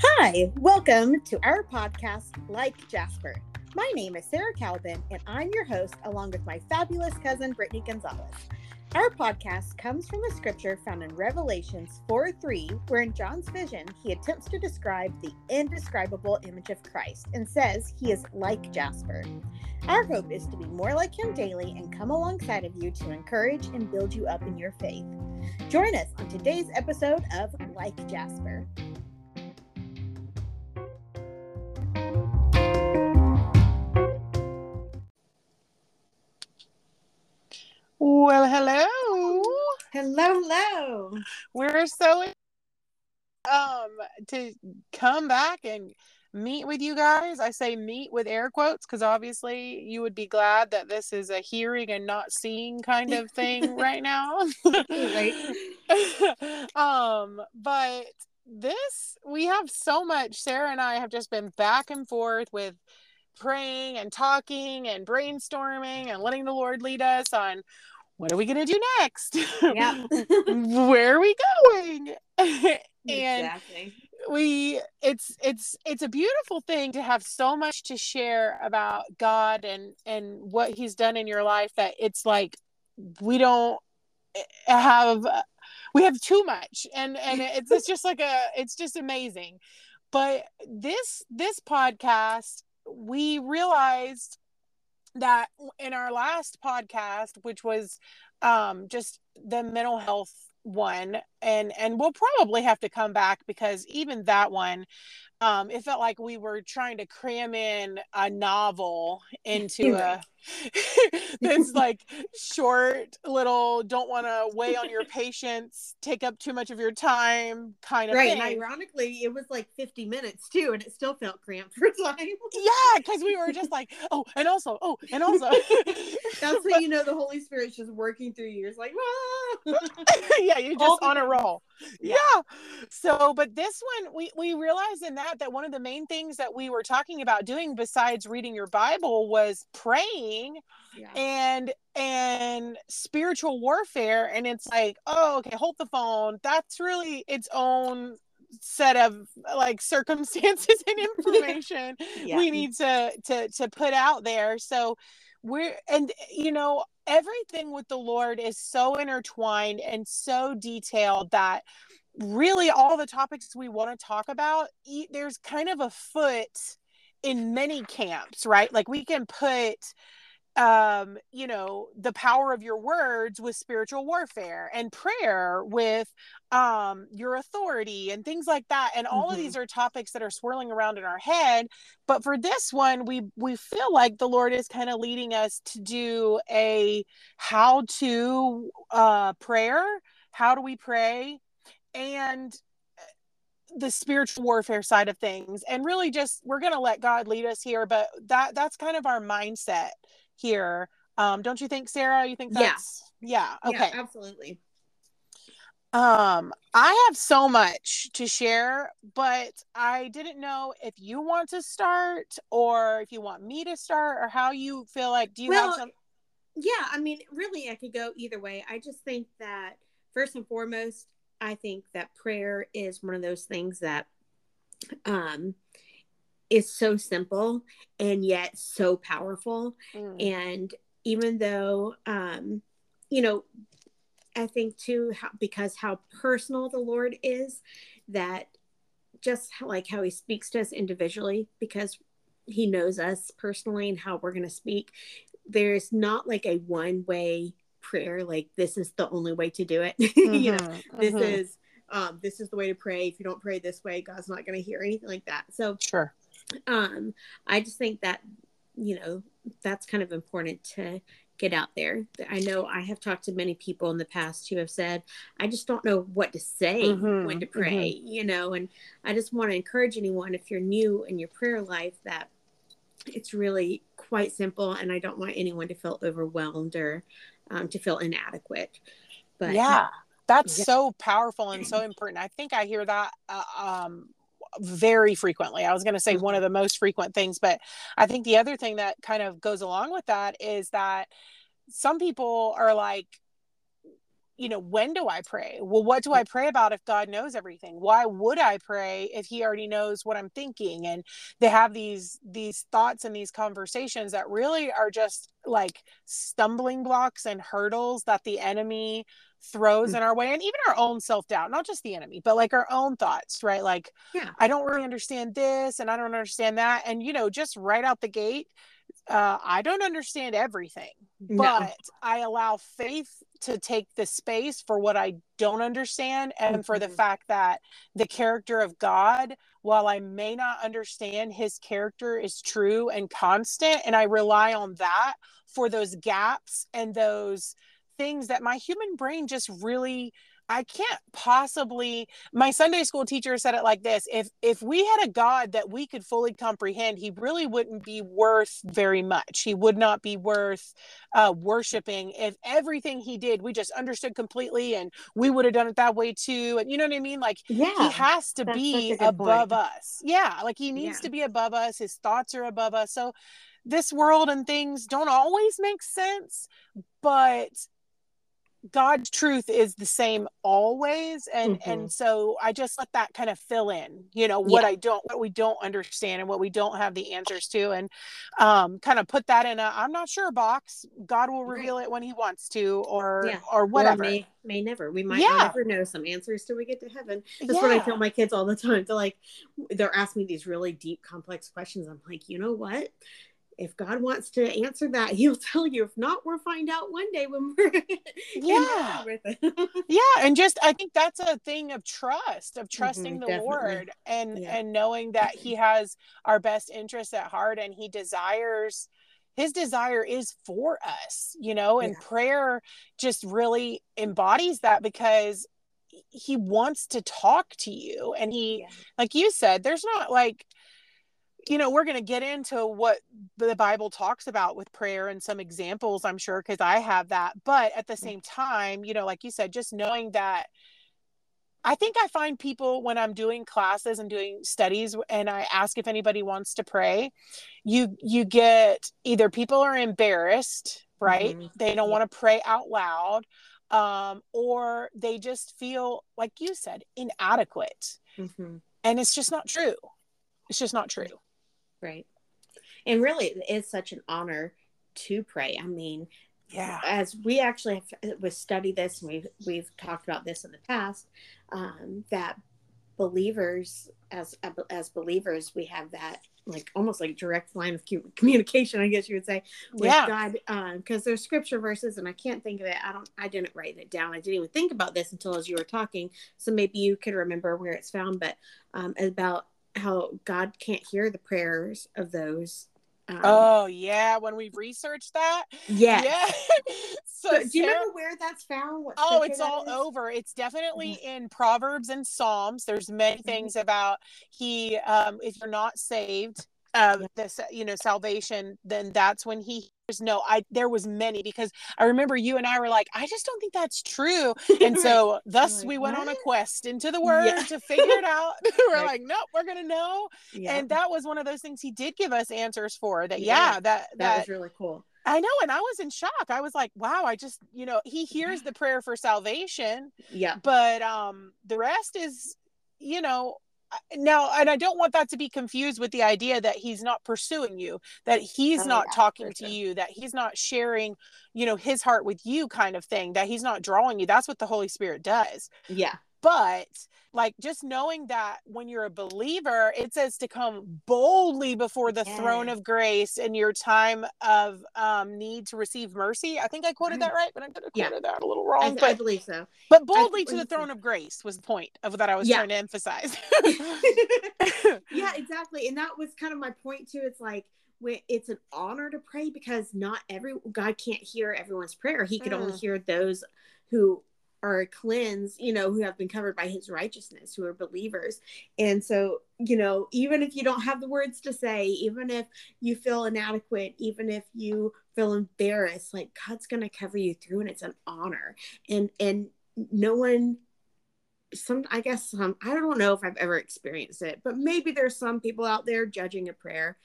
Hi, welcome to our podcast, Like Jasper. My name is Sara Calvin, and I'm your host, along with my fabulous cousin, Brittany Gonzalez. Our podcast comes from a scripture found in Revelations 4 3, where in John's vision, he attempts to describe the indescribable image of Christ and says he is like Jasper. Our hope is to be more like him daily and come alongside of you to encourage and build you up in your faith. Join us on today's episode of Like Jasper. Hello. We're so um to come back and meet with you guys. I say meet with air quotes because obviously you would be glad that this is a hearing and not seeing kind of thing right now. right. um, but this we have so much. Sara and I have just been back and forth with praying and talking and brainstorming and letting the Lord lead us on what are we going to do next? Yeah. Where are we going? and exactly. we it's it's it's a beautiful thing to have so much to share about God and and what he's done in your life that it's like we don't eh, have we have too much and and it's, it's just like a it's just amazing but this this podcast we realized that in our last podcast which was um just the mental health one and and we'll probably have to come back because even that one um it felt like we were trying to cram in a novel into a this like short little don't want to weigh on your patience take up too much of your time kind of right. thing. And ironically, it was like 50 minutes too, and it still felt cramped for time. yeah because we were just like oh and also oh and also That's when you know the Holy Spirit's just working through you. It's like, ah. yeah, you're just the on a roll. Yeah. Yeah. So, but this one, we we realized in that that one of the main things that we were talking about doing besides reading your Bible was praying yeah. and and spiritual warfare. And it's like, oh, okay, hold the phone. That's really its own set of like circumstances and information Yeah. we need to to to put out there so we're and you know everything with the lord is so intertwined and so detailed that really all the topics we want to talk about there's kind of a foot in many camps right like we can put um you know the power of your words with spiritual warfare and prayer with um your authority and things like that and all of Mhm. these are topics that are swirling around in our head but for this one we we feel like the lord is kind of leading us to do a how to uh prayer how do we pray and the spiritual warfare side of things and really just we're going to let god lead us here but that that's kind of our mindset here um don't you think sara you think Yeah. that's yeah, okay Yeah, absolutely. um i have so much to share but i didn't know if you want to start or if you want me to start or how you feel like do you Well, have some Yeah, I mean, really, I could go either way. I just think that first and foremost, I think that prayer is one of those things that um is so simple and yet so powerful. Mm, And even though um, you know, I think too how, because how personal the Lord is, that just how, like how He speaks to us individually, because He knows us personally and how we're going to speak. There's not like a one way prayer, like this is the only way to do it. you know, mhm, this mhm. is um, this is the way to pray. If you don't pray this way, God's not going to hear anything like that. So sure um i just think that you know that's kind of important to get out there. I know i have talked to many people in the past who have said i just don't know what to say Mhm, when to pray you know and i just want to encourage anyone if you're new in your prayer life that it's really quite simple and i don't want anyone to feel overwhelmed or um, to feel inadequate but yeah that's Yeah. so powerful and so important. I think i hear that uh, um very frequently. I was going to say one of mm-hmm. the most frequent things but i think the other thing that kind of goes along with that is that some people are like you know when do i pray? Well what do i mm. pray about if god knows everything? Why would i pray if he already knows what i'm thinking? And they have these these thoughts and these conversations that really are just like stumbling blocks and hurdles that the enemy throws mm. in our way and even our own self-doubt not just the enemy but like our own thoughts right? Like Yeah. i don't really understand this and i don't understand that. And you know just right out the gate uh, i don't understand everything No. but i allow faith to take the space for what i don't understand and for the Mhm. fact that the character of god while i may not understand his character is true and constant and i rely on that for those gaps and those things that my human brain just really I can't possibly my Sunday school teacher said it like this if if we had a god that we could fully comprehend he really wouldn't be worth very much. He would not be worth uh worshiping. If everything he did we just understood completely and we would have done it that way too. And you know what I mean? Like Yeah. he has to be such a good above point. us. Yeah like he needs Yeah. to be above us. His thoughts are above us. So this world and things don't always make sense but God's truth is the same always and Mhm. and so I just let that kind of fill in you know what Yeah. I don't what we don't understand and what we don't have the answers to and um kind of put that in a I'm not sure box God will Right. reveal it when he wants to or Yeah. or whatever Or may may never. We might Yeah. not ever know some answers till we get to heaven. That's what I tell my kids all the time. They're like, they're asking me these really deep, complex questions. I'm like, you know what? If God wants to answer that, He'll tell you. If not, we'll find out one day when we're Yeah. with it. yeah and just i think that's a thing of trust of trusting Mhm, the definitely. lord and Yeah. and knowing that he has our best interests at heart and he desires his desire is for us you know and Yeah. prayer just really embodies that because he wants to talk to you and he Yeah. like you said there's not like you know we're going to get into what the bible talks about with prayer and some examples i'm sure because i have that. But at the same time you know like you said just knowing that i think i find people when i'm doing classes and doing studies and i ask if anybody wants to pray you you get either people are embarrassed right? Mhm. they don't want to pray out loud um or they just feel like you said inadequate. Mhm. and it's just not true. It's just not true Right. And really, it is such an honor to pray. I mean, yeah. as we actually have we study this and we've we've talked about this in the past um, that believers as as believers we have that like almost like direct line of communication i guess you would say with yeah. God because there's scripture verses and i can't think of it. I don't i didn't write it down. I didn't even think about this until as you were talking. So maybe you could remember where it's found but um, about how god can't hear the prayers of those um, oh yeah when we researched that yes. yeah so, So, do you remember where that's found? What Oh, it's all is? over. It's definitely in Proverbs and Psalms. There's many things about he um if you're not saved, uh this you know, salvation, then that's when he hears no. I there was many because I remember you and I were like, I just don't think that's true. And Right. so thus like, we went on a quest into the word Yeah. to figure it out. we're Right. like, nope, we're gonna know. yeah, And that was one of those things he did give us answers for that, Yeah. yeah, that that, that was really cool. I know, and I was in shock. I was like, wow, I just, you know, he hears the prayer for salvation, Yeah, but um the rest is, you know, now and I don't want that to be confused with the idea that he's not pursuing you, that he's Oh, not yeah, talking to sure. you, that he's not sharing, you know, his heart with you kind of thing, that he's not drawing you. That's what the Holy Spirit does yeah, but like just knowing that when you're a believer it says to come boldly before the throne of grace in your time of um, need to receive mercy i think i quoted that right but i could have Yeah. that a little wrong I but believe so. but boldly to the so. throne of grace was the point of that i was Yeah. trying to emphasize yeah, exactly. And that was kind of my point too. It's like when it's an honor to pray because not every God can't hear everyone's prayer. He could only Mm. hear those who are cleansed, you know, who have been covered by his righteousness, who are believers. And so, you know, even if you don't have the words to say, even if you feel inadequate, even if you feel embarrassed, like God's going to cover you through and it's an honor. And and no one some I guess some I don't know if I've ever experienced it, but maybe there's some people out there judging a prayer,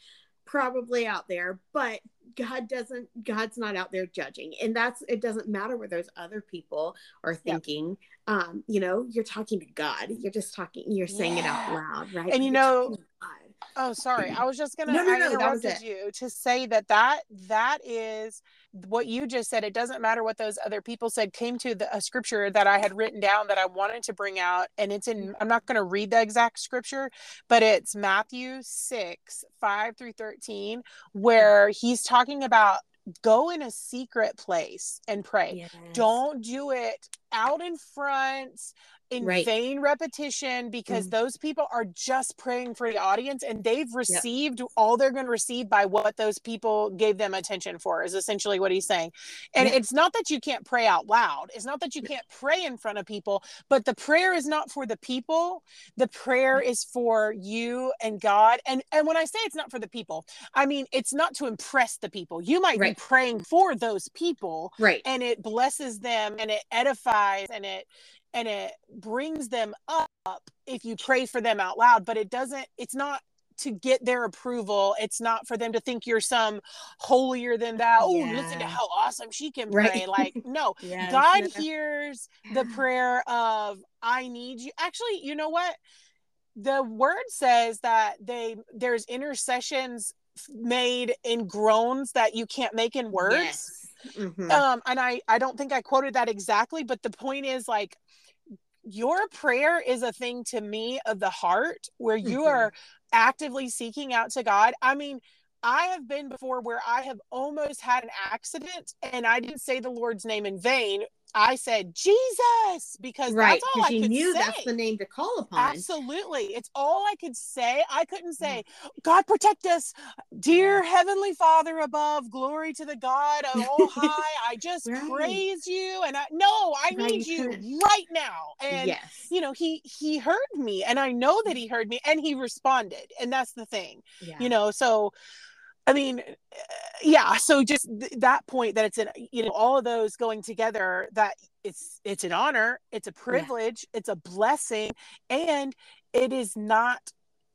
probably out there, but God doesn't God's not out there judging. And that's it doesn't matter what those other people are thinking. Um, you know, you're talking to God. You're just talking, you're saying yeah. it out loud, right? And you know, Oh, sorry. I was just gonna. No, no, no, I interrupted you to say that that that is what you just said. It doesn't matter what those other people said. Came to the, a scripture that I had written down that I wanted to bring out, and it's in. I'm not going to read the exact scripture, but it's Matthew six five through thirteen, where he's talking about go in a secret place and pray. Yes. Don't do it out in front in right. vain repetition because mm. those people are just praying for the audience and they've received yep. all they're going to receive by what those people gave them attention for is essentially what he's saying and yeah. it's not that you can't pray out loud it's not that you can't pray in front of people but the prayer is not for the people the prayer is for you and god and and when i say it's not for the people i mean it's not to impress the people you might right. be praying for those people right and it blesses them and it edifies and it and it brings them up if you pray for them out loud but it doesn't it's not to get their approval it's not for them to think you're some holier than thou oh yeah. listen to how awesome she can pray right. like no yes. god hears the prayer of i need you actually you know what the word says that they there's intercessions made in groans that you can't make in words yes. Mm-hmm. um and i i don't think i quoted that exactly but the point is like your prayer is a thing to me of the heart where you mm-hmm. are actively seeking out to God. I mean, I have been before where I have almost had an accident and I didn't say the Lord's name in vain. I said Jesus because right, that's all I could knew say. that's the name to call upon. Absolutely. It's all I could say. I couldn't mm. say, God protect us, dear heavenly Father above, glory to the God of all high. I just right. praise you. And I no, I right. need you right now. And yes. you know, he he heard me and I know that mm. he heard me and he responded. And that's the thing. Yeah. You know, so I mean, eh, yeah. So just th- that point that it's an, you know, all of those going together that it's, it's an honor, it's a privilege, yeah. it's a blessing, and it is not,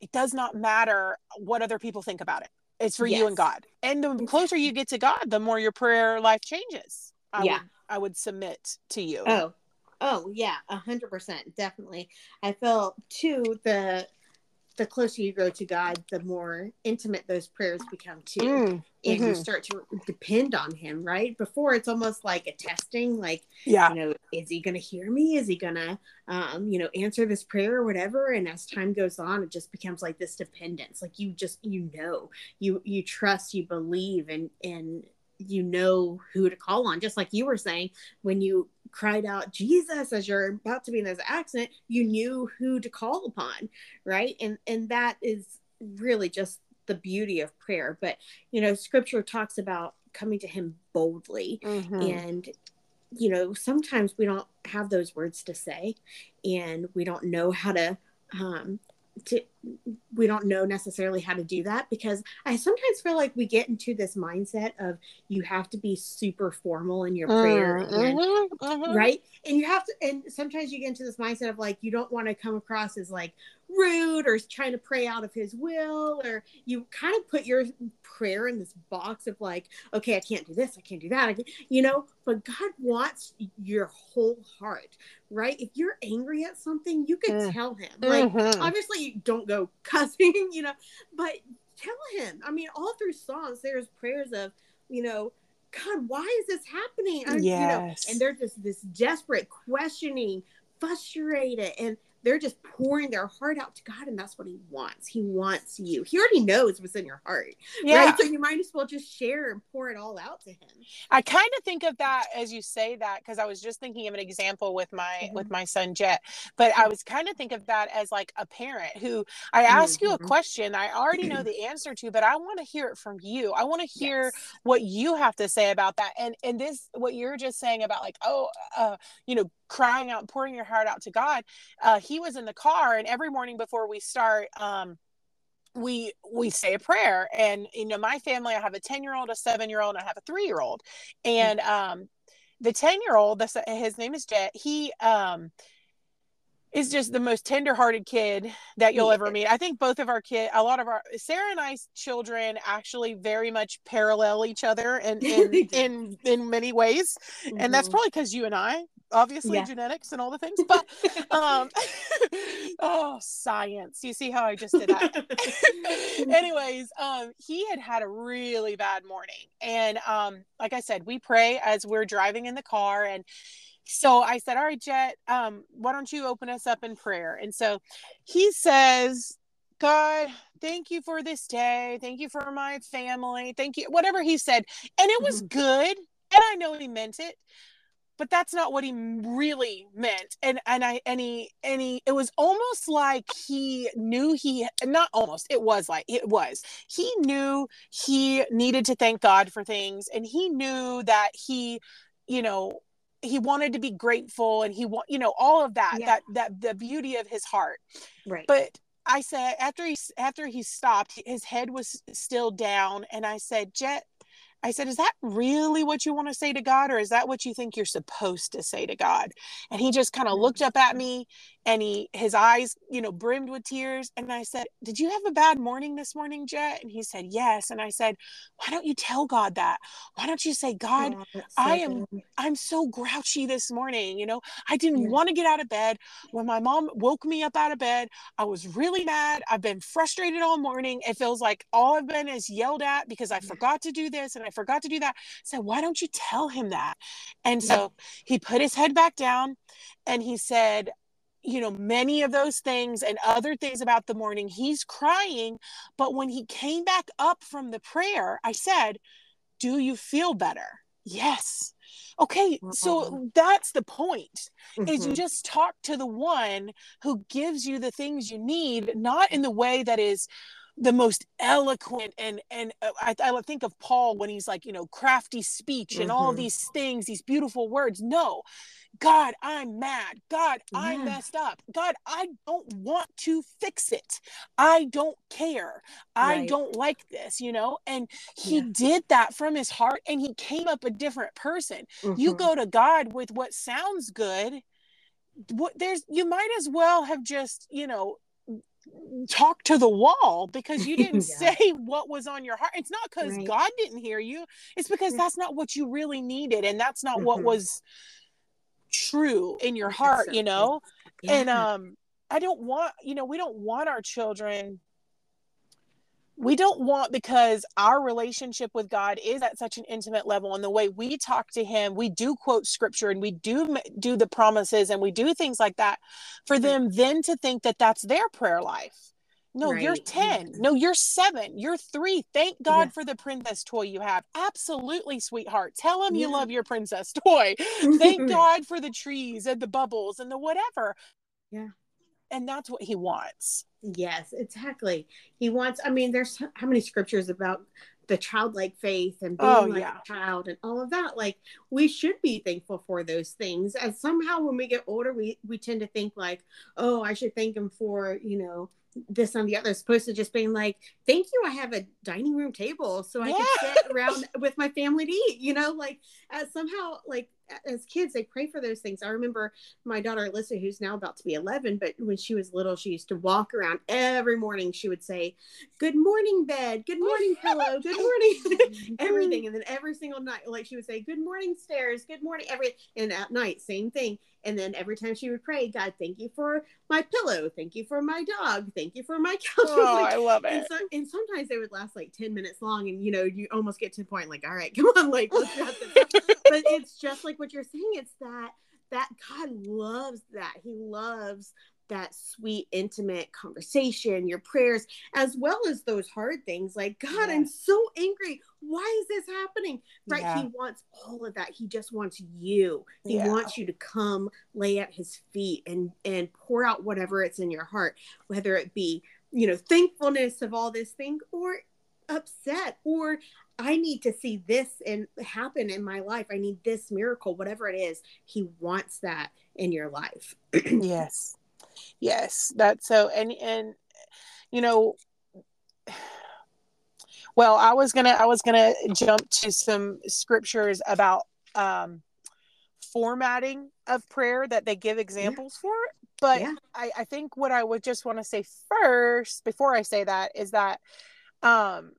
it does not matter what other people think about it. It's for yes. you and God. And the closer you get to God, the more your prayer life changes. I yeah. Would, I would submit to you. Oh, oh yeah, a hundred percent. Definitely. I feel too, the, the closer you grow to God, the more intimate those prayers become too. Mm, and mm-hmm. you start to depend on him, right? Before it's almost like a testing, like, yeah, you know, is he gonna hear me? Is he gonna um, you know, answer this prayer or whatever? And as time goes on, it just becomes like this dependence. Like you just you know, you you trust, you believe and and you know who to call on. Just like you were saying when you cried out jesus as you're about to be in this accident you knew who to call upon right? And and that is really just the beauty of prayer. But you know scripture talks about coming to him boldly. Mm-hmm. and you know sometimes we don't have those words to say and we don't know how to um to we don't know necessarily how to do that because I sometimes feel like we get into this mindset of you have to be super formal in your prayer mm, and, mm-hmm, mm-hmm. right and you have to and sometimes you get into this mindset of like you don't want to come across as like rude or trying to pray out of his will or you kind of put your prayer in this box of like okay i can't do this i can't do that can't, you know but god wants your whole heart right if you're angry at something you can mm. tell him like mm-hmm. obviously you don't go cussing you know but tell him i mean all through Psalms there's prayers of you know God, why is this happening? I, yes. You know, and they're just this desperate questioning, frustrated, and they're just pouring their heart out to God, and that's what He wants. He wants you. He already knows what's in your heart, yeah. right? So you might as well just share and pour it all out to Him. I kind of think of that as you say that because I was just thinking of an example with my mm-hmm. with my son Jet, but I was kind of think of that as like a parent who I ask mm-hmm. you a mm-hmm. question I already know the answer to, but I want to hear it from you. I want to hear yes. what you have to say about that, and and this what you're just saying about like oh, uh, you know, crying out, pouring your heart out to God. Uh, he was in the car, and every morning before we start, um, we we say a prayer. And you know, my family, I have a ten year old, a seven year old, and I have a three year old. And um, the ten year old, his name is Jet. He um, is just the most tender-hearted kid that you'll ever meet. I think both of our kid, a lot of our Sara and I's children actually very much parallel each other in in in, in many ways, and that's Mhm. probably because you and I, obviously Yeah. genetics and all the things. But um, oh, science! You see how I just did that? anyways um he had had a really bad morning and um like i said we pray as we're driving in the car and so i said all right jet um why don't you open us up in prayer and so he says god thank you for this day thank you for my family thank you whatever he said and it was good and i know he meant it but that's not what he really meant and and i and he and he it was almost like he knew he not almost it was like it was he knew he needed to thank god for things and he knew that he you know he wanted to be grateful and he want you know all of that Yeah. that that the beauty of his heart right. but I said after he after he stopped, his head was still down, and I said, Jet, I said, is that really what you want to say to God, or is that what you think you're supposed to say to God? And he just kind of looked up at mm. me, and he his eyes, you know, brimmed with tears. And I said, Did you have a bad morning this morning, Jet? And he said, Yes. And I said, Why don't you tell God that? Why don't you say, God, so I am good. I'm so grouchy this morning. You know, I didn't Yeah. want to get out of bed. When my mom woke me up out of bed, I was really mad. I've been frustrated all morning. It feels like all I've been is yelled at because I forgot to do this and I forgot to do that. So why don't you tell him that? And so he put his head back down and he said, you know, many of those things and other things about the morning, he's crying. But when he came back up from the prayer, I said, Do you feel better? Yes. Okay, so that's the point is you Mhm. just talk to the one who gives you the things you need not in the way that is the most eloquent and and uh, I, I think of paul when he's like you know crafty speech and all Mhm. these things these beautiful words. No. God i'm mad. God i messed up. God i don't want to fix it. I don't care. I don't like this you know? And he Yeah. did that from his heart and he came up a different person. You Mhm. go to God with what sounds good, what there's you might as well have just, you know, talked to the wall because you didn't Yeah. say what was on your heart. It's not because Right. God didn't hear you. It's because that's not what you really needed and that's not what Mhm. was true in your heart, you know? And um I don't want, you know, we don't want our children we don't want because our relationship with God is at such an intimate level and the way we talk to him we do quote scripture and we do do the promises and we do things like that for them then to think that that's their prayer life. No you're Right. 10 no you're 7 you're 3 thank God Yeah. for the princess toy you have. Absolutely sweetheart. Tell him you love your princess toy. Thank God for the trees and the bubbles and the whatever. Yeah. And that's what he wants Yes, exactly. He wants, I mean, there's how many scriptures about the childlike faith and being Oh, like yeah. a child and all of that. Like we should be thankful for those things. And somehow when we get older, we, we tend to think like, oh, I should thank him for, you know, this and the other, as opposed to just being like, thank you, I have a dining room table so I Yeah. can sit around with my family to eat, you know, like uh, somehow like as kids, they pray for those things. I remember my daughter Alyssa, who's now about to be 11, but when she was little, she used to walk around every morning. She would say, Good morning, bed. Good morning, pillow. Good morning, everything. And then every single night, like she would say, Good morning, stairs. Good morning, every. And at night, same thing. And then every time she would pray, God, thank you for my pillow. Thank you for my dog. Thank you for my couch. Oh like, i love and, it so, and sometimes they would last like 10 minutes long and you know you almost get to the point like all right come on like let's wrap this up but it's just like what you're saying it's that that god loves that. He loves that sweet intimate conversation your prayers as well as those hard things like god i'm so angry. Why is this happening? Right? Yeah. he wants all of that. He just wants you. He Yeah. wants you to come lay at his feet and and pour out whatever it's in your heart whether it be you know thankfulness of all this thing or upset or i need to see this and happen in my life. I need this miracle whatever it is. He wants that in your life. Yes. Yes. That's so and and you know well i was gonna i was gonna jump to some scriptures about um formatting of prayer that they give examples yeah. for. But yeah. I, I think what i would just want to say first before i say that is that um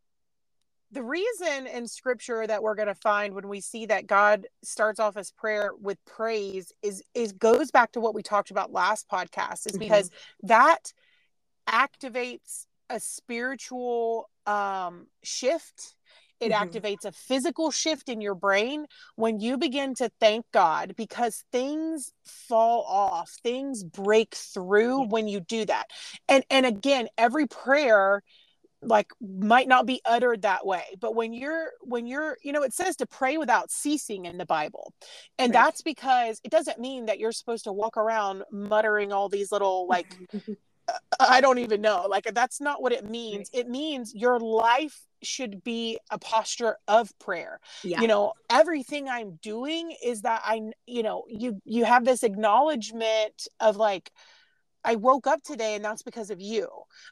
the reason in scripture that we're going to find when we see that god starts off his prayer with praise is is goes back to what we talked about last podcast is mm-hmm. because that activates a spiritual um shift it mm-hmm. activates a physical shift in your brain when you begin to thank God because things fall off, things break through when you do that. And and again, every prayer like might not be uttered that way but when you're when you're you know it says to pray without ceasing in the bible and right. that's because it doesn't mean that you're supposed to walk around muttering all these little like mm-hmm. uh, i don't even know like that's not what it means right. it means your life should be a posture of prayer yeah. you know everything i'm doing is that i you know you you have this acknowledgement of like I woke up today and that's because of you.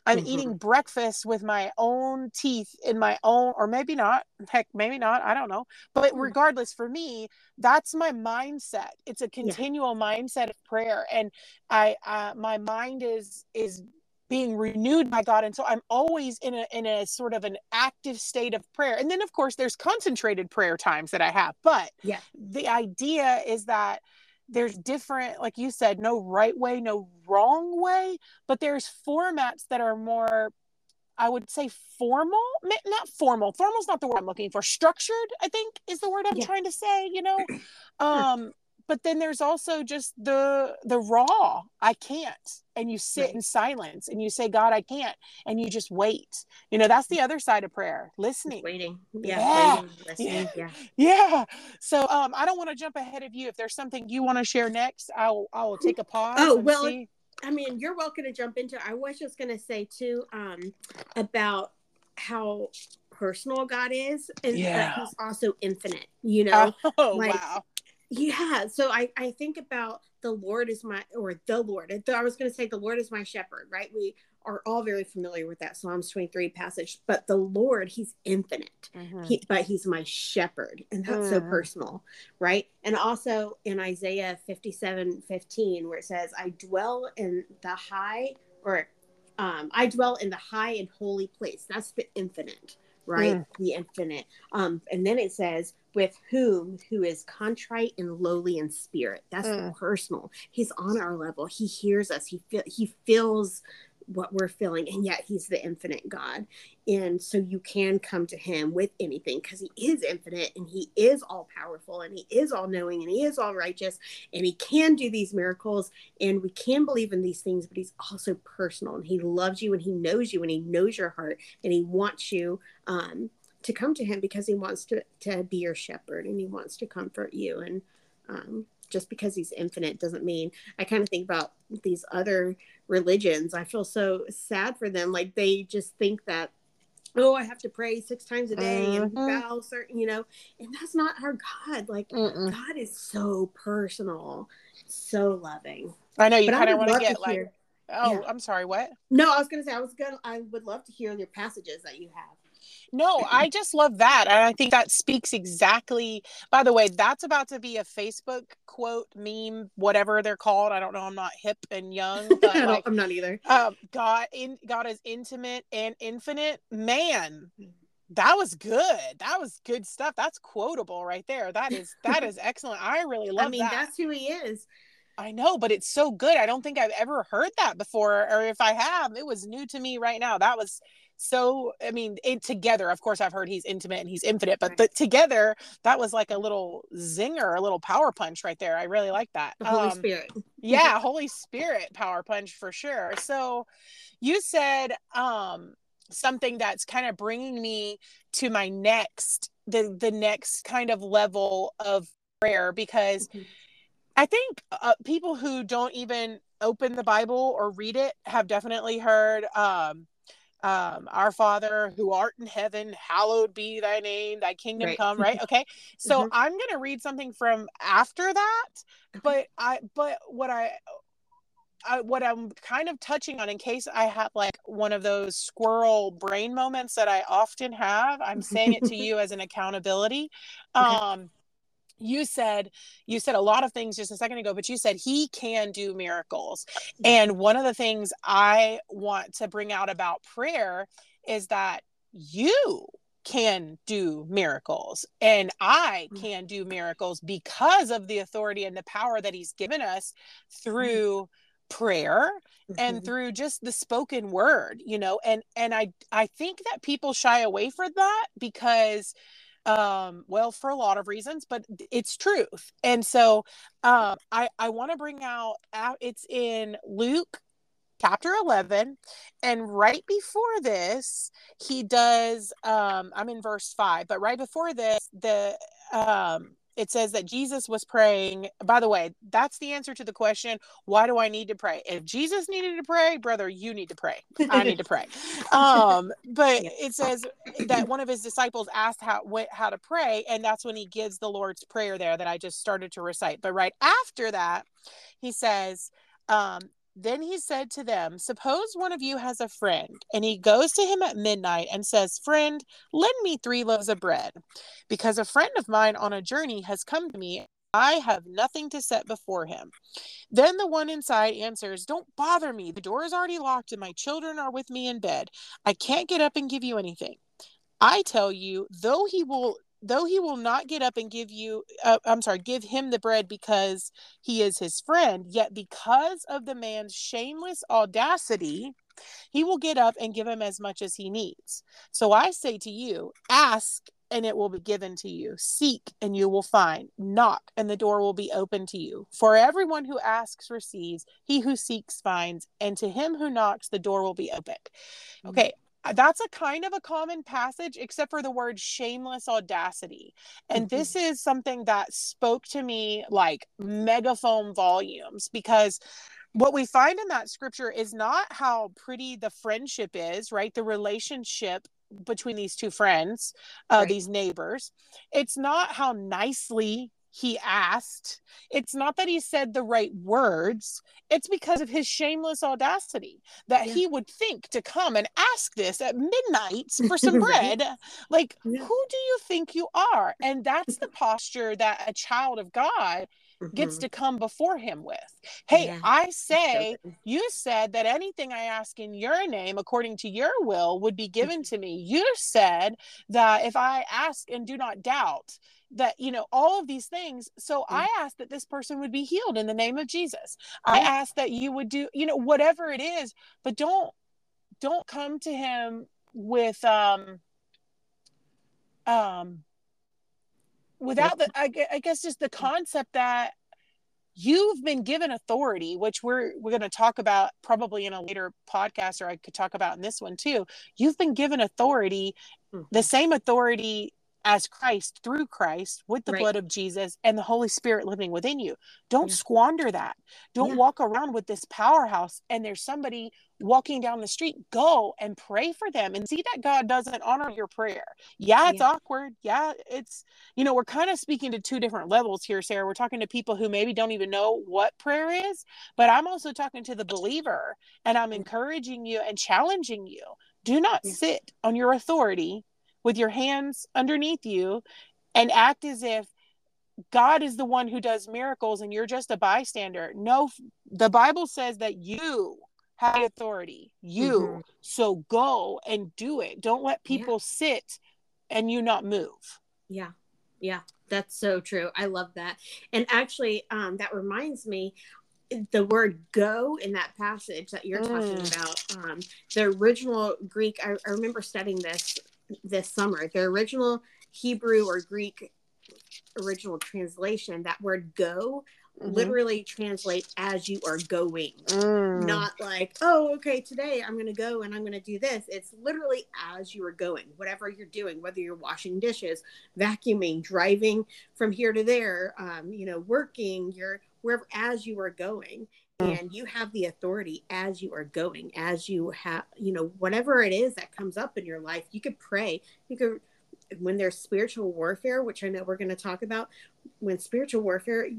I'm mm-hmm. eating breakfast with my own teeth in my own, or maybe not. Heck, maybe not. I don't know. But mm. regardless, for me, that's my mindset. It's a continual yeah. mindset of prayer, and I, uh, my mind is is being renewed by God, and so I'm always in a in a sort of an active state of prayer. And then, of course, there's concentrated prayer times that I have. But yeah, the idea is that there's different like you said no right way no wrong way but there's formats that are more i would say formal not formal formal's not the word i'm looking for structured i think is the word i'm yeah. trying to say you know um but then there's also just the the raw i can't and you sit right. in silence and you say god i can't and you just wait you know that's the other side of prayer listening just waiting yeah, yeah. Waiting, listening. yeah yeah so um i don't want to jump ahead of you if there's something you want to share next i'll i'll take a pause oh well see. i mean you're welcome to jump into i was just going to say too um about how personal God is, and yeah. He's also infinite. You know, oh like, wow yeah so i i think about the lord is my or the lord i was going to say the lord is my shepherd right we are all very familiar with that psalms 23 passage but the lord he's infinite mm-hmm. he, but he's my shepherd and that's mm. so personal right and also in isaiah 57 15 where it says i dwell in the high or um, i dwell in the high and holy place that's the infinite right mm. the infinite um and then it says with whom who is contrite and lowly in spirit. That's mm. personal. He's on our level. He hears us. He feel he feels what we're feeling and yet he's the infinite god. And so you can come to him with anything because he is infinite and he is all powerful and he is all knowing and he is all righteous and he can do these miracles and we can believe in these things but he's also personal and he loves you and he knows you and he knows your heart and he wants you um, to come to him because he wants to to be your shepherd and he wants to comfort you. And um, just because he's infinite doesn't mean i kind of think about these other religions. I feel so sad for them. Like they just think that oh i have to pray six times a day mm-hmm. and bow certain you know and that's not our god. Like Mm-mm. god is so personal so loving. I know you kind of want to get like hear, oh yeah. i'm sorry what? No i was gonna say i was gonna i would love to hear your passages that you have no, I just love that. And I think that speaks exactly. By the way, that's about to be a Facebook quote, meme, whatever they're called. I don't know. I'm not hip and young, but like, I'm not either. Um, God, in God is intimate and infinite. Man, that was good. That was good stuff. That's quotable right there. That is that is excellent. I really love. I mean, that. that's who he is. I know, but it's so good. I don't think I've ever heard that before, or if I have, it was new to me right now. That was so i mean it, together of course i've heard he's intimate and he's infinite but the, together that was like a little zinger a little power punch right there. I really like that. The holy um, spirit. yeah holy spirit power punch for sure. So you said um something that's kind of bringing me to my next the the next kind of level of prayer because mm-hmm. i think uh, people who don't even open the bible or read it have definitely heard um um our father who art in heaven hallowed be thy name thy kingdom right. come right? Okay? So mm-hmm. i'm going to read something from after that but i but what I, I what i'm kind of touching on in case i have like one of those squirrel brain moments that i often have i'm saying it to you as an accountability. Um you said you said a lot of things just a second ago but you said he can do miracles and one of the things i want to bring out about prayer is that you can do miracles and i mm. can do miracles because of the authority and the power that he's given us through prayer mm-hmm. and through just the spoken word you know and and i i think that people shy away from that because um well for a lot of reasons but it's truth. And so um i i want to bring out it's in luke chapter 11 and right before this he does um i'm in verse 5 but right before this the um it says that Jesus was praying. By the way, that's the answer to the question why do I need to pray? If Jesus needed to pray, brother, you need to pray. I need to pray. Um, but it says that one of his disciples asked how how to pray, and that's when he gives the Lord's prayer there that I just started to recite. But right after that, he says, um, then he said to them, Suppose one of you has a friend, and he goes to him at midnight and says, Friend, lend me three loaves of bread, because a friend of mine on a journey has come to me. I have nothing to set before him. Then the one inside answers, Don't bother me. The door is already locked, and my children are with me in bed. I can't get up and give you anything. I tell you, though he will though he will not get up and give you uh, i'm sorry give him the bread because he is his friend yet because of the man's shameless audacity he will get up and give him as much as he needs. So i say to you ask and it will be given to you. Seek and you will find. Knock and the door will be open to you. For everyone who asks receives. He who seeks finds. And to him who knocks the door will be open okay that's a kind of a common passage except for the word shameless audacity and mm-hmm. this is something that spoke to me like megaphone volumes because what we find in that scripture is not how pretty the friendship is right the relationship between these two friends uh, right. these neighbors it's not how nicely he asked. It's not that he said the right words, it's because of his shameless audacity that yeah. he would think to come and ask this at midnight for some bread. Like, yeah. who do you think you are? And that's the posture that a child of God Mm-hmm. gets to come before him with. Hey, yeah. I say, you said that anything I ask in your name, according to your will, would be given mm-hmm. to me. You said that if I ask and do not doubt, that you know all of these things. So mm-hmm. i ask that this person would be healed in the name of jesus. I ask that you would do you know whatever it is but don't don't come to him with um um without the I, I guess just the concept that you've been given authority which we're we're going to talk about probably in a later podcast or i could talk about in this one too. You've been given authority mm-hmm. the same authority as Christ through Christ with the right. blood of Jesus and the Holy Spirit living within you. Don't yeah. squander that. Don't yeah. walk around with this powerhouse and there's somebody walking down the street. Go and pray for them and see that God doesn't honor your prayer. Yeah, it's yeah. awkward. Yeah, it's, you know, we're kind of speaking to two different levels here, Sara. We're talking to people who maybe don't even know what prayer is, but I'm also talking to the believer and I'm encouraging you and challenging you. Do not sit on your authority with your hands underneath you and act as if God is the one who does miracles and you're just a bystander. No, the Bible says that you have authority. You. Mm-hmm. So go and do it. Don't let people yeah. sit and you not move. Yeah. Yeah. That's so true. I love that. And actually, um, that reminds me the word go in that passage that you're mm. talking about um, the original greek I, I remember studying this this summer. The original Hebrew or Greek original translation, that word go mm-hmm. literally translate as you are going. Mm. Not like, oh, okay, today I'm going to go and I'm going to do this. It's literally as you are going, whatever you're doing, whether you're washing dishes, vacuuming, driving from here to there, um, you know, working, you're wherever as you are going. Mm. and you have the authority as you are going as you have you know whatever it is that comes up in your life you could pray you could when there's spiritual warfare which i know we're going to talk about when spiritual warfare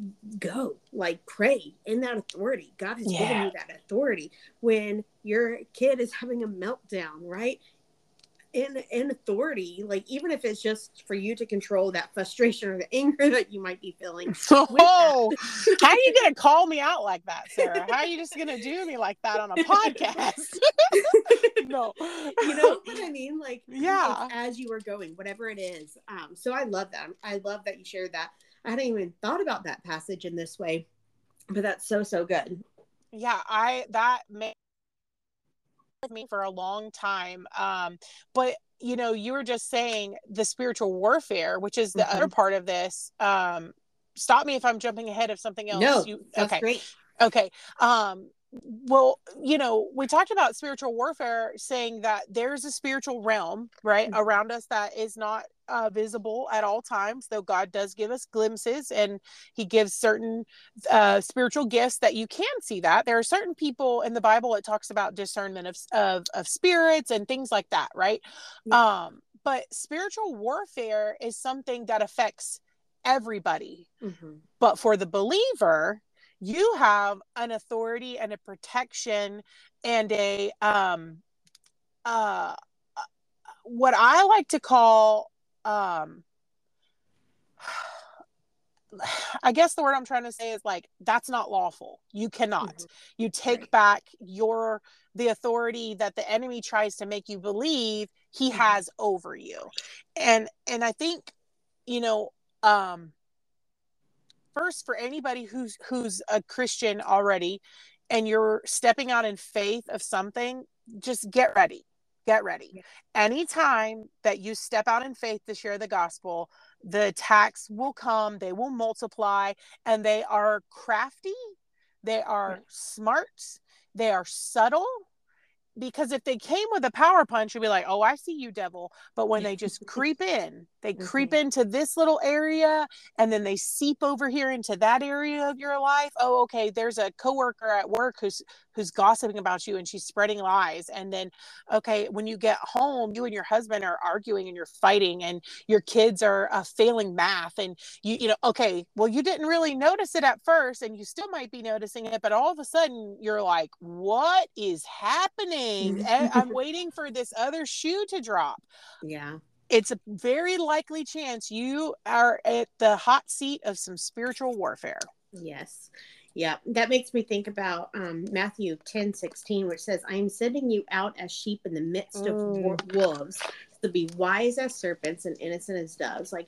go like pray in that authority god has yeah. given you that authority when your kid is having a meltdown right in in authority like even if it's just for you to control that frustration or the anger that you might be feeling. Oh how are you gonna call me out like that sara? How are you just gonna do me like that on a podcast? No. You know what i mean? Like yeah. as you were going whatever it is. Um so i love that. I love that you shared that. I hadn't even thought about that passage in this way but that's so so good. Yeah i that made me for a long time um but you know you were just saying the spiritual warfare which is the mm-hmm. other part of this um stop me if i'm jumping ahead of something else no, you, that's okay great okay um well you know we talked about spiritual warfare saying that there's a spiritual realm right mm-hmm. around us that is not uh, visible at all times though god does give us glimpses and he gives certain uh, spiritual gifts that you can see that there are certain people in the bible it talks about discernment of of, of spirits and things like that right yeah. um but spiritual warfare is something that affects everybody mm-hmm. but for the believer you have an authority and a protection and a um uh what i like to call um I guess the word I'm trying to say is like that's not lawful. You cannot. Mm-hmm. You take right. back your the authority that the enemy tries to make you believe he mm-hmm. has over you. And and I think you know um first for anybody who's who's a Christian already and you're stepping out in faith of something, just get ready. Get ready. Anytime that you step out in faith to share the gospel, the attacks will come, they will multiply, and they are crafty, they are smart, they are subtle, because if they came with a power punch, you'd be like, oh, I see you, devil. But when they just creep in, they mm-hmm. creep into this little area and then they seep over here into that area of your life. Oh, okay, there's a coworker at work who's who's gossiping about you and she's spreading lies. And then, okay, when you get home, you and your husband are arguing and you're fighting and your kids are uh, failing math. And you, you know, okay, well, you didn't really notice it at first and you still might be noticing it, but all of a sudden you're like, what is happening? I'm waiting for this other shoe to drop. Yeah it's a very likely chance you are at the hot seat of some spiritual warfare. Yes. Yeah, that makes me think about um, Matthew 10 16, which says, I am sending you out as sheep in the midst of mm. wolves to be wise as serpents and innocent as doves. Like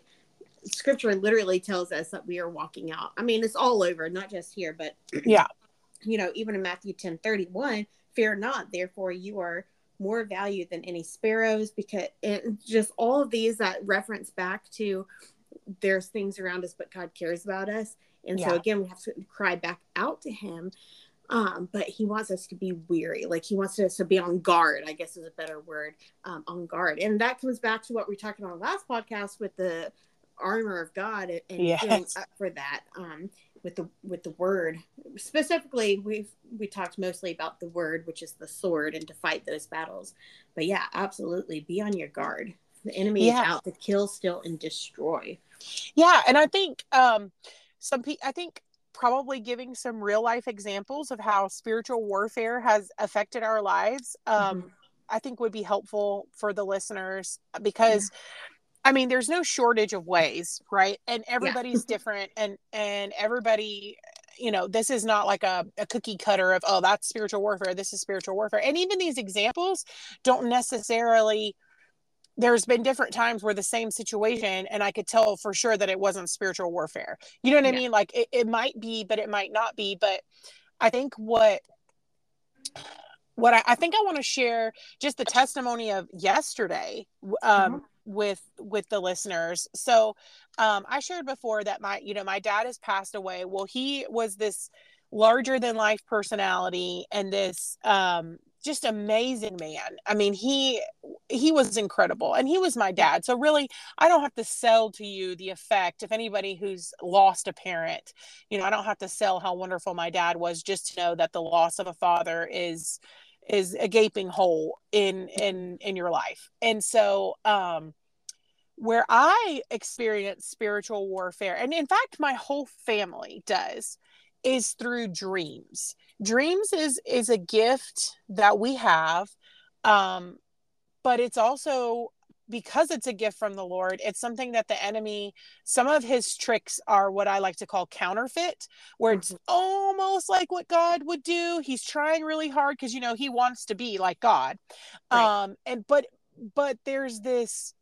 scripture literally tells us that we are walking out. I mean, it's all over, not just here, but yeah, you know, even in Matthew 10 31, fear not, therefore you are more value than any sparrows because it just all of these that reference back to there's things around us, but God cares about us. And yeah. so again, we have to cry back out to him. Um, but he wants us to be weary. Like he wants us to be on guard, I guess is a better word, um, on guard. And that comes back to what we talked about last podcast with the armor of God and, and yes. up for that. Um, with the with the word specifically we've we talked mostly about the word which is the sword and to fight those battles but yeah absolutely be on your guard the enemy yeah. is out to kill steal and destroy yeah and i think um some people i think probably giving some real life examples of how spiritual warfare has affected our lives um mm-hmm. i think would be helpful for the listeners because I mean, there's no shortage of ways, right? And everybody's yeah. different, and and everybody, you know, this is not like a, a cookie cutter of oh, that's spiritual warfare. This is spiritual warfare, and even these examples don't necessarily. There's been different times where the same situation, and I could tell for sure that it wasn't spiritual warfare. You know what yeah. I mean? Like it, it might be, but it might not be. But I think what what I, I think I want to share just the testimony of yesterday. Um, mm-hmm with with the listeners so um i shared before that my you know my dad has passed away well he was this larger than life personality and this um just amazing man. I mean he he was incredible and he was my dad. So really i don't have to sell to you the effect if anybody who's lost a parent. You know i don't have to sell how wonderful my dad was just to know that the loss of a father is is a gaping hole in in in your life. And so um where i experience spiritual warfare and in fact my whole family does is through dreams dreams is is a gift that we have um but it's also because it's a gift from the Lord, it's something that the enemy, some of his tricks are what I like to call counterfeit, where it's Mhm. almost like what God would do. He's trying really hard because you know he wants to be like God. Right. Um, and but but there's this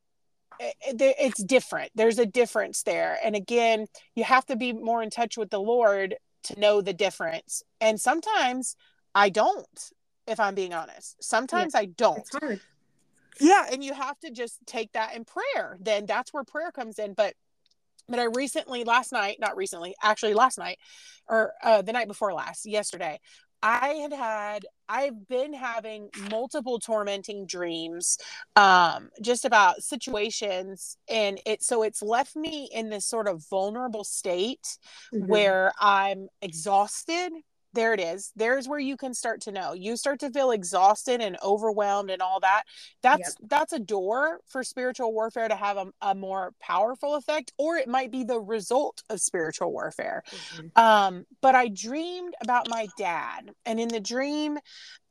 it- it- it's different. There's a difference there. And again, you have to be more in touch with the Lord to know the difference. And sometimes I don't, if I'm being honest. Sometimes I don't yeah and you have to just take that in prayer then that's where prayer comes in but but i recently last night not recently actually last night or uh, the night before last yesterday i had had i've been having multiple tormenting dreams um just about situations and it so it's left me in this sort of vulnerable state Mhm. where i'm exhausted there it is. There's where you can start to know. You start to feel exhausted and overwhelmed and all that. That's that's a door for spiritual warfare to have a, a more powerful effect or it might be the result of spiritual warfare. Mhm. um but i dreamed about my dad and in the dream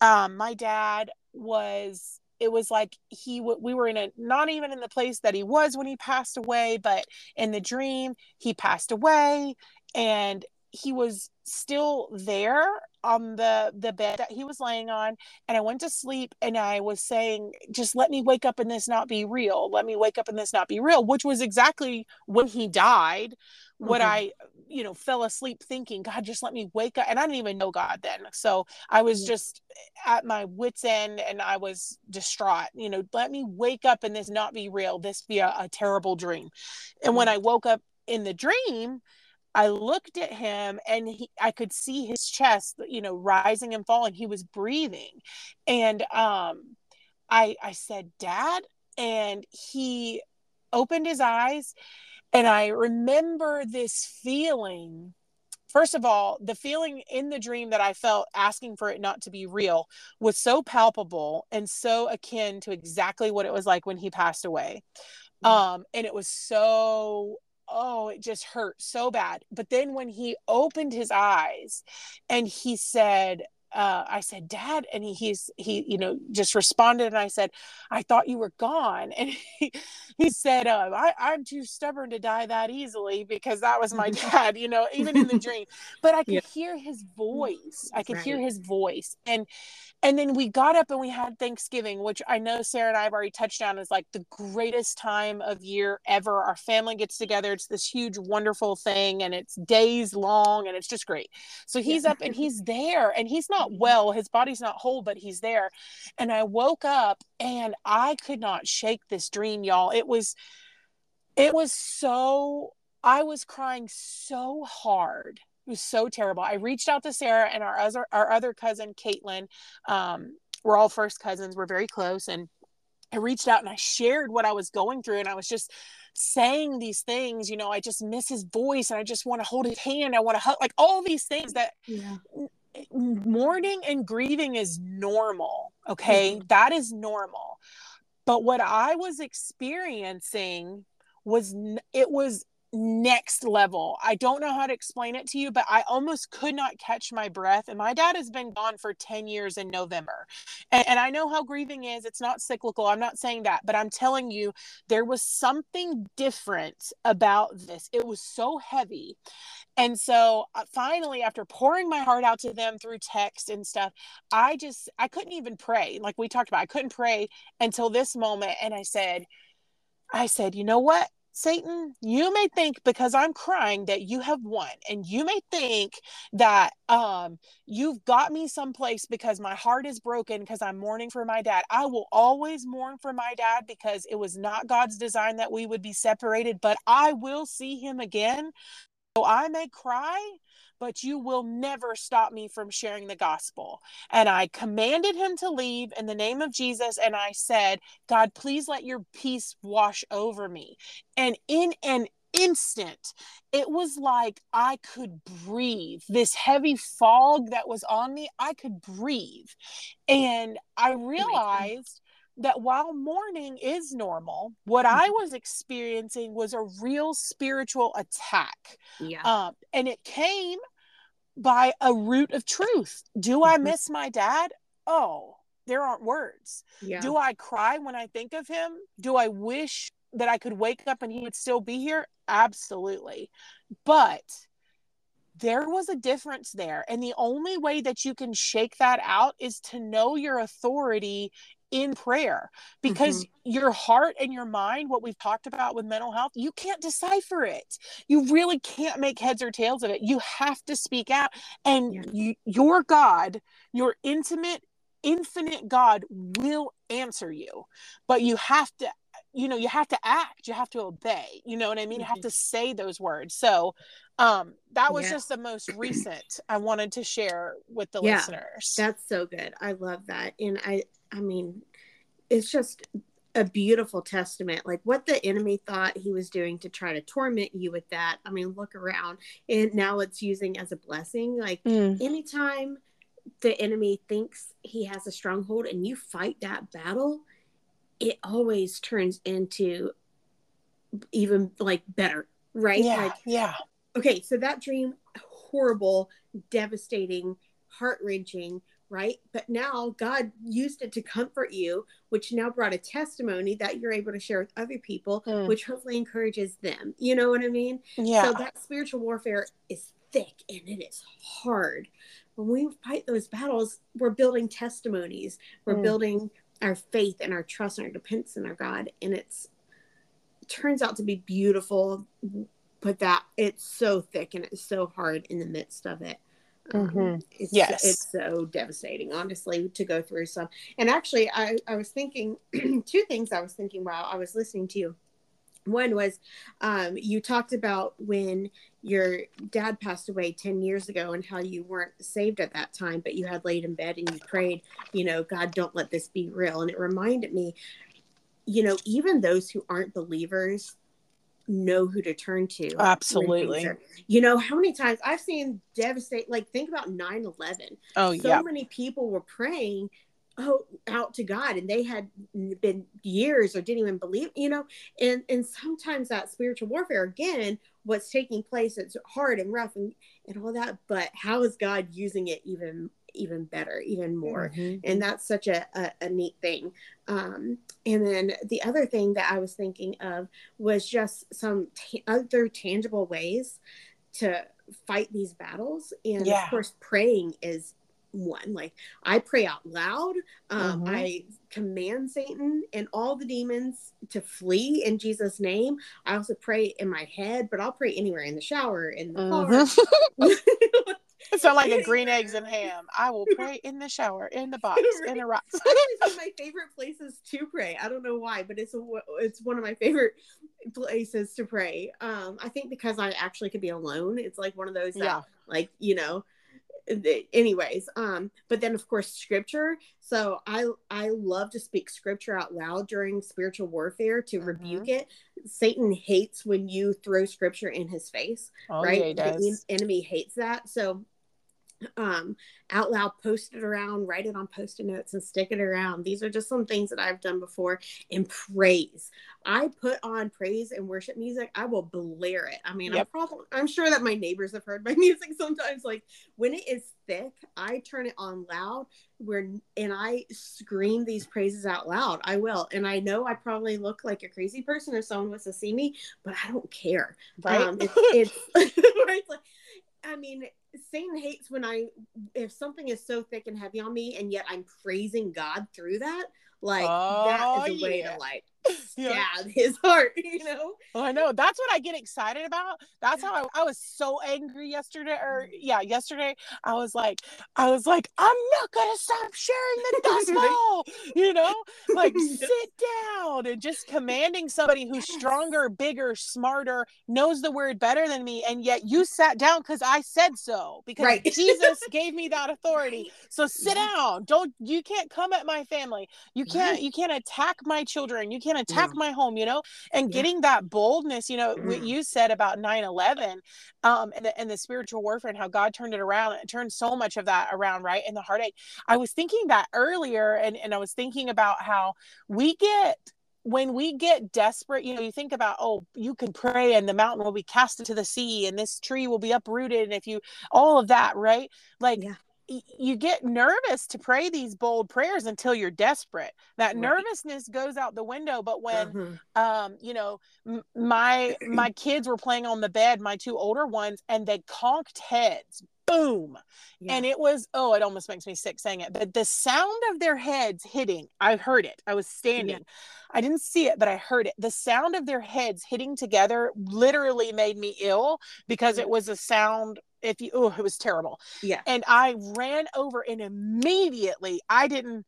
um my dad was it was like he w- we were in a not even in the place that he was when he passed away but in the dream he passed away and he was still there on the the bed that he was laying on and i went to sleep and i was saying just let me wake up and this not be real. Let me wake up and this not be real which was exactly when he died what Mhm. i you know fell asleep thinking god just let me wake up and i didn't even know god then. So i was just at my wits end and i was distraught you know let me wake up and this not be real. This be a, a terrible dream. And when i woke up in the dream I looked at him and he, I could see his chest, you know, rising and falling. He was breathing. And um, I, I said, Dad. And he opened his eyes. And I remember this feeling. First of all, the feeling in the dream that I felt asking for it not to be real was so palpable and so akin to exactly what it was like when he passed away. Mhm. Um, and it was so oh, it just hurt so bad. But then when he opened his eyes and he said, uh, I said, Dad, and he, he's he, you know, just responded, and I said, I thought you were gone, and he, he said, uh, I, I'm too stubborn to die that easily because that was my dad, you know, even in the dream. But I could Yeah. hear his voice. I could hear his voice, and and then we got up and we had Thanksgiving, which I know Sara and I have already touched on is like the greatest time of year ever. Our family gets together. It's this huge, wonderful thing, and it's days long, and it's just great. So he's Yeah. up and he's there, and he's not Mhm. well. His body's not whole, but he's there. And I woke up and I could not shake this dream, y'all. It was, it was so, I was crying so hard. It was so terrible. I reached out to Sara and our other our other cousin Caitlin. Um, we're all first cousins. We're very close, and I reached out and I shared what I was going through, and I was just saying these things. You know, I just miss his voice, and I just want to hold his hand. I want to hug, like all these things that Yeah. Mourning and grieving is normal. Okay, mm-hmm. That is normal. But what I was experiencing was it was next level. I don't know how to explain it to you, but I almost could not catch my breath. And my dad has been gone for 10 years in November. And, and I know how grieving is. It's not cyclical. I'm not saying that, but I'm telling you, there was something different about this. It was so heavy. And so uh, finally, after pouring my heart out to them through text and stuff, I just, I couldn't even pray. Like we talked about, I couldn't pray until this moment. And I said, I said, you know what? Satan, you may think because I'm crying that you have won, and you may think that um, you've got me someplace because my heart is broken because I'm mourning for my dad. I will always mourn for my dad because it was not God's design that we would be separated, but I will see him again. So I may cry, but you will never stop me from sharing the gospel. And I commanded him to leave in the name of Jesus. And I said, God, please let your peace wash over me. And in an instant, it was like I could breathe. This heavy fog that was on me, I could breathe. And I realized that while mourning is normal, what I was experiencing was a real spiritual attack. Yeah. Um, and it came by a root of truth. Do I Mhm. miss my dad? Oh, there aren't words. Yeah. Do I cry when I think of him? Do I wish that I could wake up and he would still be here? Absolutely. But there was a difference there. And the only way that you can shake that out is to know your authority in prayer because mm-hmm. your heart and your mind, what we've talked about with mental health, you can't decipher it. You really can't make heads or tails of it. You have to speak out. And yeah. you, your God, your intimate, infinite God will answer you. But you have to you know you have to act you have to obey you know what i mean mm-hmm. you have mm-hmm. to say those words so um that was yeah. just the most recent i wanted to share with the yeah, listeners that's so good i love that and i i mean it's just a beautiful testament like what the enemy thought he was doing to try to torment you with that i mean look around and now it's using as a blessing like mm. anytime the enemy thinks he has a stronghold and you fight that battle it always turns into even like better, right? Yeah. Like, yeah. Okay, so that dream, horrible, devastating, heart wrenching, right? But now God used it to comfort you, which now brought a testimony that you're able to share with other people, mm. which hopefully encourages them. You know what I mean? Yeah. So that spiritual warfare is thick and it is hard. When we fight those battles, we're building testimonies, we're mm. building our faith and our trust and our dependence in our God. And it's it turns out to be beautiful, but that it's so thick and it's so hard in the midst of it. Um, mm-hmm. It's, yes, it's so devastating, honestly, to go through some. And actually, I I was thinking two things. I was thinking while I was listening to you one was um, you talked about when your dad passed away 10 years ago and how you weren't saved at that time but you had laid in bed and you prayed you know god don't let this be real and it reminded me you know even those who aren't believers know who to turn to absolutely are, you know how many times i've seen devastate like think about 9-11 oh so yeah. many people were praying oh, out to God and they had been years or didn't even believe, you know, and and sometimes that spiritual warfare again, what's taking place, it's hard and rough and, and all that, but how is God using it even even better, even more? Mm-hmm. And that's such a, a, a neat thing. Um, and then the other thing that I was thinking of was just some t- other tangible ways to fight these battles. And yeah. of course, praying is one like i pray out loud um, mm-hmm. i command satan and all the demons to flee in jesus name i also pray in my head but i'll pray anywhere in the shower in the mm-hmm. car Sounds like a green eggs and ham. I will pray in the shower, in the box, in the rocks. it's one of my favorite places to pray. I don't know why, but it's a, it's one of my favorite places to pray. Um, I think because I actually could be alone. It's like one of those that, yeah. like you know, anyways um but then of course scripture so i i love to speak scripture out loud during spiritual warfare to mm-hmm. rebuke it satan hates when you throw scripture in his face oh, right yeah, the enemy hates that so um, out loud, post it around, write it on post-it notes and stick it around. These are just some things that I've done before. And praise. I put on praise and worship music. I will blare it. I mean, yep. I'm probably I'm sure that my neighbors have heard my music sometimes. Like when it is thick, I turn it on loud where and I scream these praises out loud. I will. And I know I probably look like a crazy person if someone was to see me, but I don't care. Right. Um, it's, it's right. Like, I mean, Satan hates when I if something is so thick and heavy on me and yet I'm praising God through that. Like oh, that is a oh, way yeah. to like stab yeah. his heart, you know? Oh, I know. That's what I get excited about. That's how I, I, was so angry yesterday, or yeah, yesterday. I was like, I was like, I'm not gonna stop sharing the gospel, you know, like sit down and just commanding somebody who's stronger, bigger, smarter, knows the word better than me, and yet you sat down because I said so, because right. Jesus gave me that authority. So sit down. Don't you can't come at my family. You can't you can't attack my children. You can't attack yeah. my home, you know, and getting that boldness, you know, mm. what you said about 9 11 um, and, the, and the spiritual warfare and how God turned it around and turned so much of that around, right? And the heartache. I was thinking that earlier, and, and I was thinking about how we get when we get desperate, you know, you think about, oh, you can pray and the mountain will be cast into the sea and this tree will be uprooted. And if you, all of that, right? Like, yeah you get nervous to pray these bold prayers until you're desperate. That Right. nervousness goes out the window but when Uh-huh. um you know m- my my kids were playing on the bed my two older ones and they conked heads boom. Yeah. and it was oh it almost makes me sick saying it but the sound of their heads hitting i heard it. I was standing. I didn't see it but i heard it. The sound of their heads hitting together literally made me ill because it was a sound if you oh it was terrible yeah. and I ran over and immediately I didn't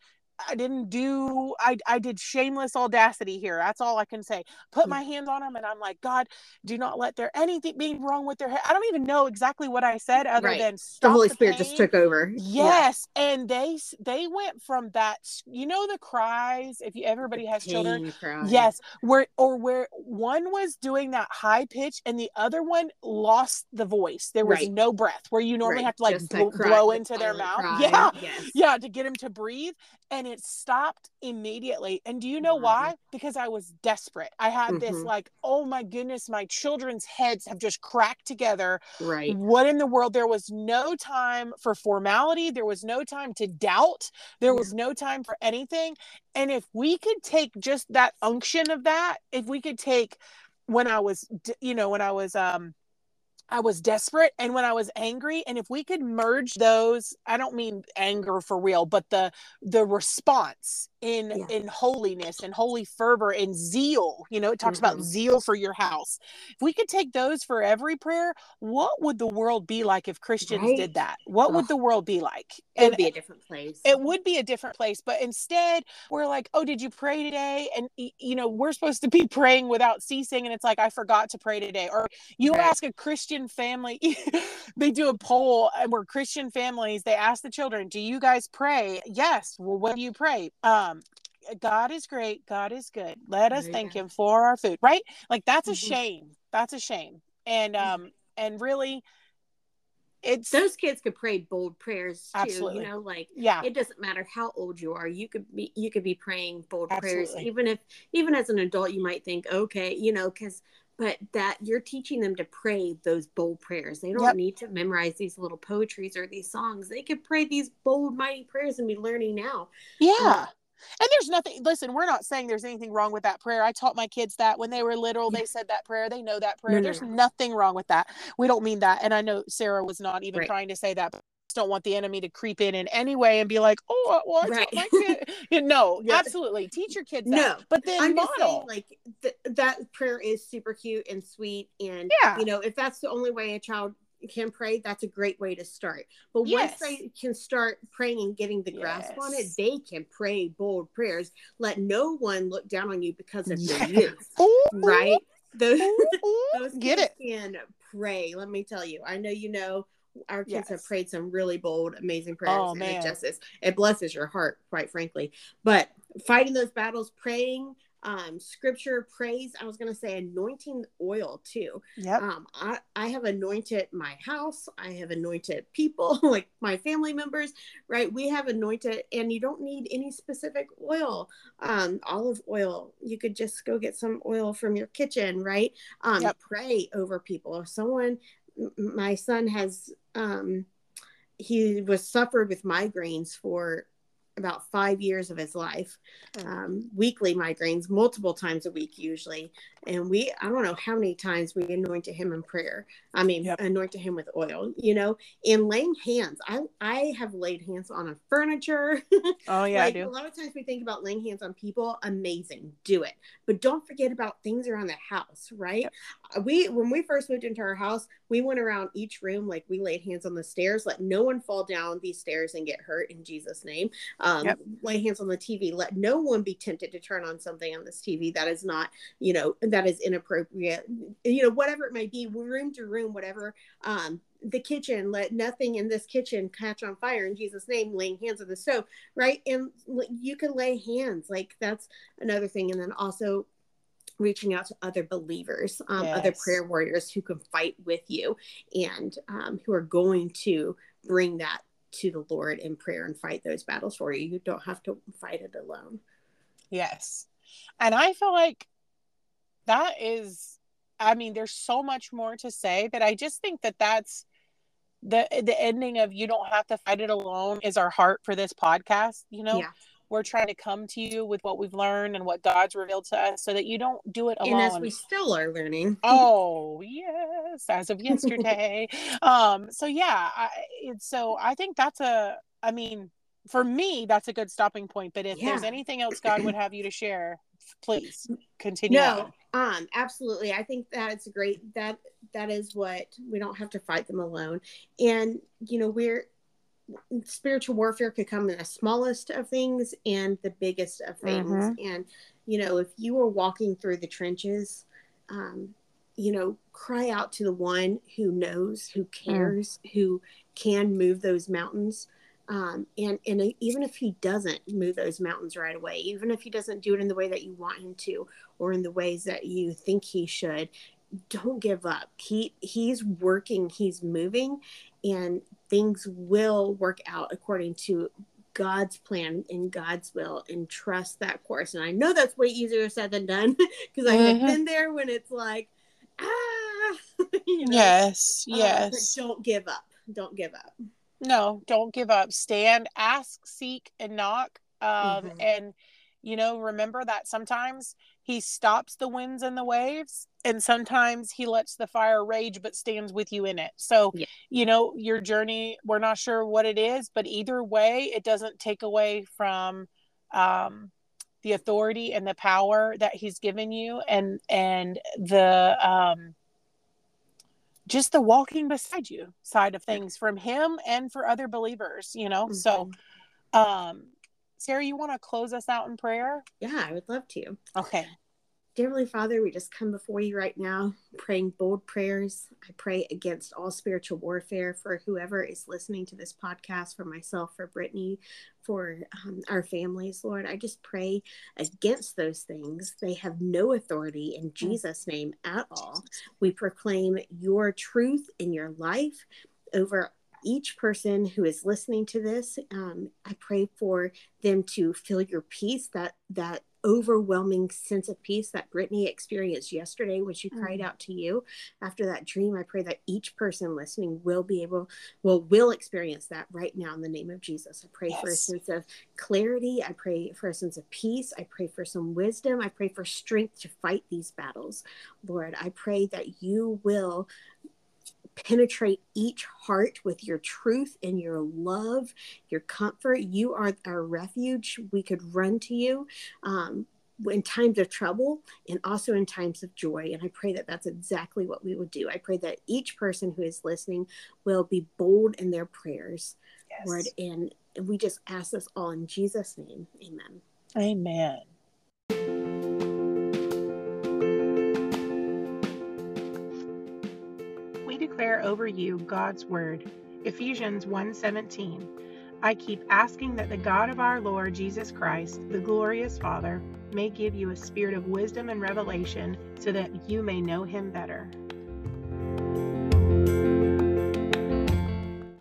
I didn't do I I did shameless audacity here. That's all I can say. Put my hands on them and I'm like, God, do not let there anything be wrong with their head. I don't even know exactly what I said other Right. than The Holy the Spirit just took over. Yeah. Yes, and they they went from that you know the cries if you everybody has children cry. Yes, where or where one was doing that high pitch and the other one lost the voice. There was Right. no breath. Where you normally Right. have to like bl- blow into their mouth. cry. Yeah, Yes. yeah, to get them to breathe, and it stopped immediately. And do you know Mhm. why? Because I was desperate. I had this Mhm. like, oh my goodness, my children's heads have just cracked together. Right. What in the world? There was no time for formality. There was no time to doubt. There was no time for anything. And if we could take just that unction of that, if we could take when I was, you know, when I was, um, I was desperate and when I was angry, and if we could merge those, I don't mean anger for real, but the the response in Yeah. in holiness and holy fervor and zeal. You know, it talks about Mhm. zeal for your house. If we could take those for every prayer, what would the world be like if Christians Right. did that? What would the world be like? It would be a different place. it would be a different place but instead we're like oh did you pray today and you know we're supposed to be praying without ceasing and it's like i forgot to pray today or you Right. ask a christian family they do a poll and we're christian families they ask the children do you guys pray? Yes. Well what do you pray? Um god is great god is good. Let us you thank him for our food right? Like that's a Mhm. shame that's a shame. And um and really it's Those kids could pray bold prayers too. Absolutely. You know, like yeah. it doesn't matter how old you are you could be you could be praying bold prayers even if even as an adult you might think okay you know because but that you're teaching them to pray those bold prayers they don't Yep. need to memorize these little poetries or these songs they could pray these bold mighty prayers and be learning now Yeah. Um, and there's nothing, listen, we're not saying there's anything wrong with that prayer. I taught my kids that when they were little, Yeah. they said that prayer. They know that prayer. no, there's no. nothing wrong with that. We don't mean that. And I know Sara was not even Right. trying to say that. But I just don't want the enemy to creep in in any way and be like, oh, uh, well, I Right. my kid. No, Yeah. absolutely. Teach your kids that. No. But then i'm just saying model. like th- that prayer is super cute and sweet and Yeah. you know if that's the only way a child can pray that's a great way to start but Yes. once they can start praying and getting the grasp on it they can pray bold prayers let no one look down on you because of Yeah. your youth Ooh, right those, ooh, those Get kids it. can pray let me tell you i know you know our kids have prayed some really bold amazing prayers Oh, and man. it just is it blesses your heart quite frankly. But fighting those battles praying um scripture praise i was going to say anointing oil too. Yep. um i i have anointed my house i have anointed people like my family members right? We have anointed and you don't need any specific oil um olive oil. You could just go get some oil from your kitchen right? Um Yep. pray over people. If someone my son has um he was suffered with migraines for about five years of his life um, weekly migraines multiple times a week usually. And we i don't know how many times we anointed him in prayer. I mean Yep. anointed him with oil you know and laying hands. I i have laid hands on a furniture. Oh, yeah, like a lot of times we think about laying hands on people. Amazing. Do it. But don't forget about things around the house right? Uh, we when we first moved into our house we went around each room like we laid hands on the stairs let no one fall down these stairs and get hurt in jesus name. um, Yep. lay hands on the tv let no one be tempted to turn on something on this tv that is not you know that is inappropriate. You know whatever it may be room to room whatever um the kitchen let nothing in this kitchen catch on fire in jesus name laying hands on the stove right? And you can lay hands. Like that's another thing. And then also reaching out to other believers um, other prayer warriors who can fight with you and um, who are going to bring that to the lord in prayer and fight those battles for you you don't have to fight it alone Yes. And I feel like that is, I mean, there's so much more to say, but I just think that that's the the ending of you don't have to fight it alone is our heart for this podcast you know Yeah. We're trying to come to you with what we've learned and what god's revealed to us so that you don't do it alone And as we still are learning. oh yes as of yesterday um so yeah I, it's so i think that's a i mean for me that's a good stopping point but if there's anything else god would have you to share please continue No, on. um, absolutely. I think that it's great that that is what we don't have to fight them alone. And you know, we're spiritual warfare could come in the smallest of things and the biggest of things. Mhm. And you know, if you are walking through the trenches, um, you know, cry out to the one who knows, who cares, who can move those mountains. Um, and and even if he doesn't move those mountains right away, even if he doesn't do it in the way that you want him to, or in the ways that you think he should, don't give up. He he's working, he's moving, and things will work out according to God's plan and God's will and trust that course. And I know that's way easier said than done because I have Mhm. been there when it's like, ah, you know, yes uh, but yes don't give up. Don't give up. no don't give up stand ask seek and knock um Mhm. and you know remember that sometimes he stops the winds and the waves and sometimes he lets the fire rage but stands with you in it so Yeah. you know your journey we're not sure what it is but either way it doesn't take away from um the authority and the power that he's given you and and the um just the walking beside you side of things from him and for other believers you know so Mhm. um sara you want to close us out in prayer yeah, I would love to. okay Dear Heavenly Father, we just come before you right now, praying bold prayers. I pray against all spiritual warfare for whoever is listening to this podcast, for myself, for Brittany, for um, our families, Lord. I just pray against those things. They have no authority in Jesus' name at all. We proclaim your truth in your life over each person who is listening to this. Um, I pray for them to feel your peace, that that overwhelming sense of peace that Brittany experienced yesterday when she cried Mm. out to you after that dream. I pray that each person listening will be able, will will experience that right now in the name of Jesus. I pray for a sense of clarity. I pray for a sense of peace. I pray for some wisdom. I pray for strength to fight these battles. Lord, I pray that you will penetrate each heart with your truth and your love, your comfort. You are our refuge. We could run to you um, in times of trouble and also in times of joy. And I pray that that's exactly what we would do. I pray that each person who is listening will be bold in their prayers, yes. Lord. And we just ask this all in Jesus' name. Amen. amen declare over you god's word. Ephesians 1:17 i keep asking that the god of our lord jesus christ the glorious father may give you a spirit of wisdom and revelation so that you may know him better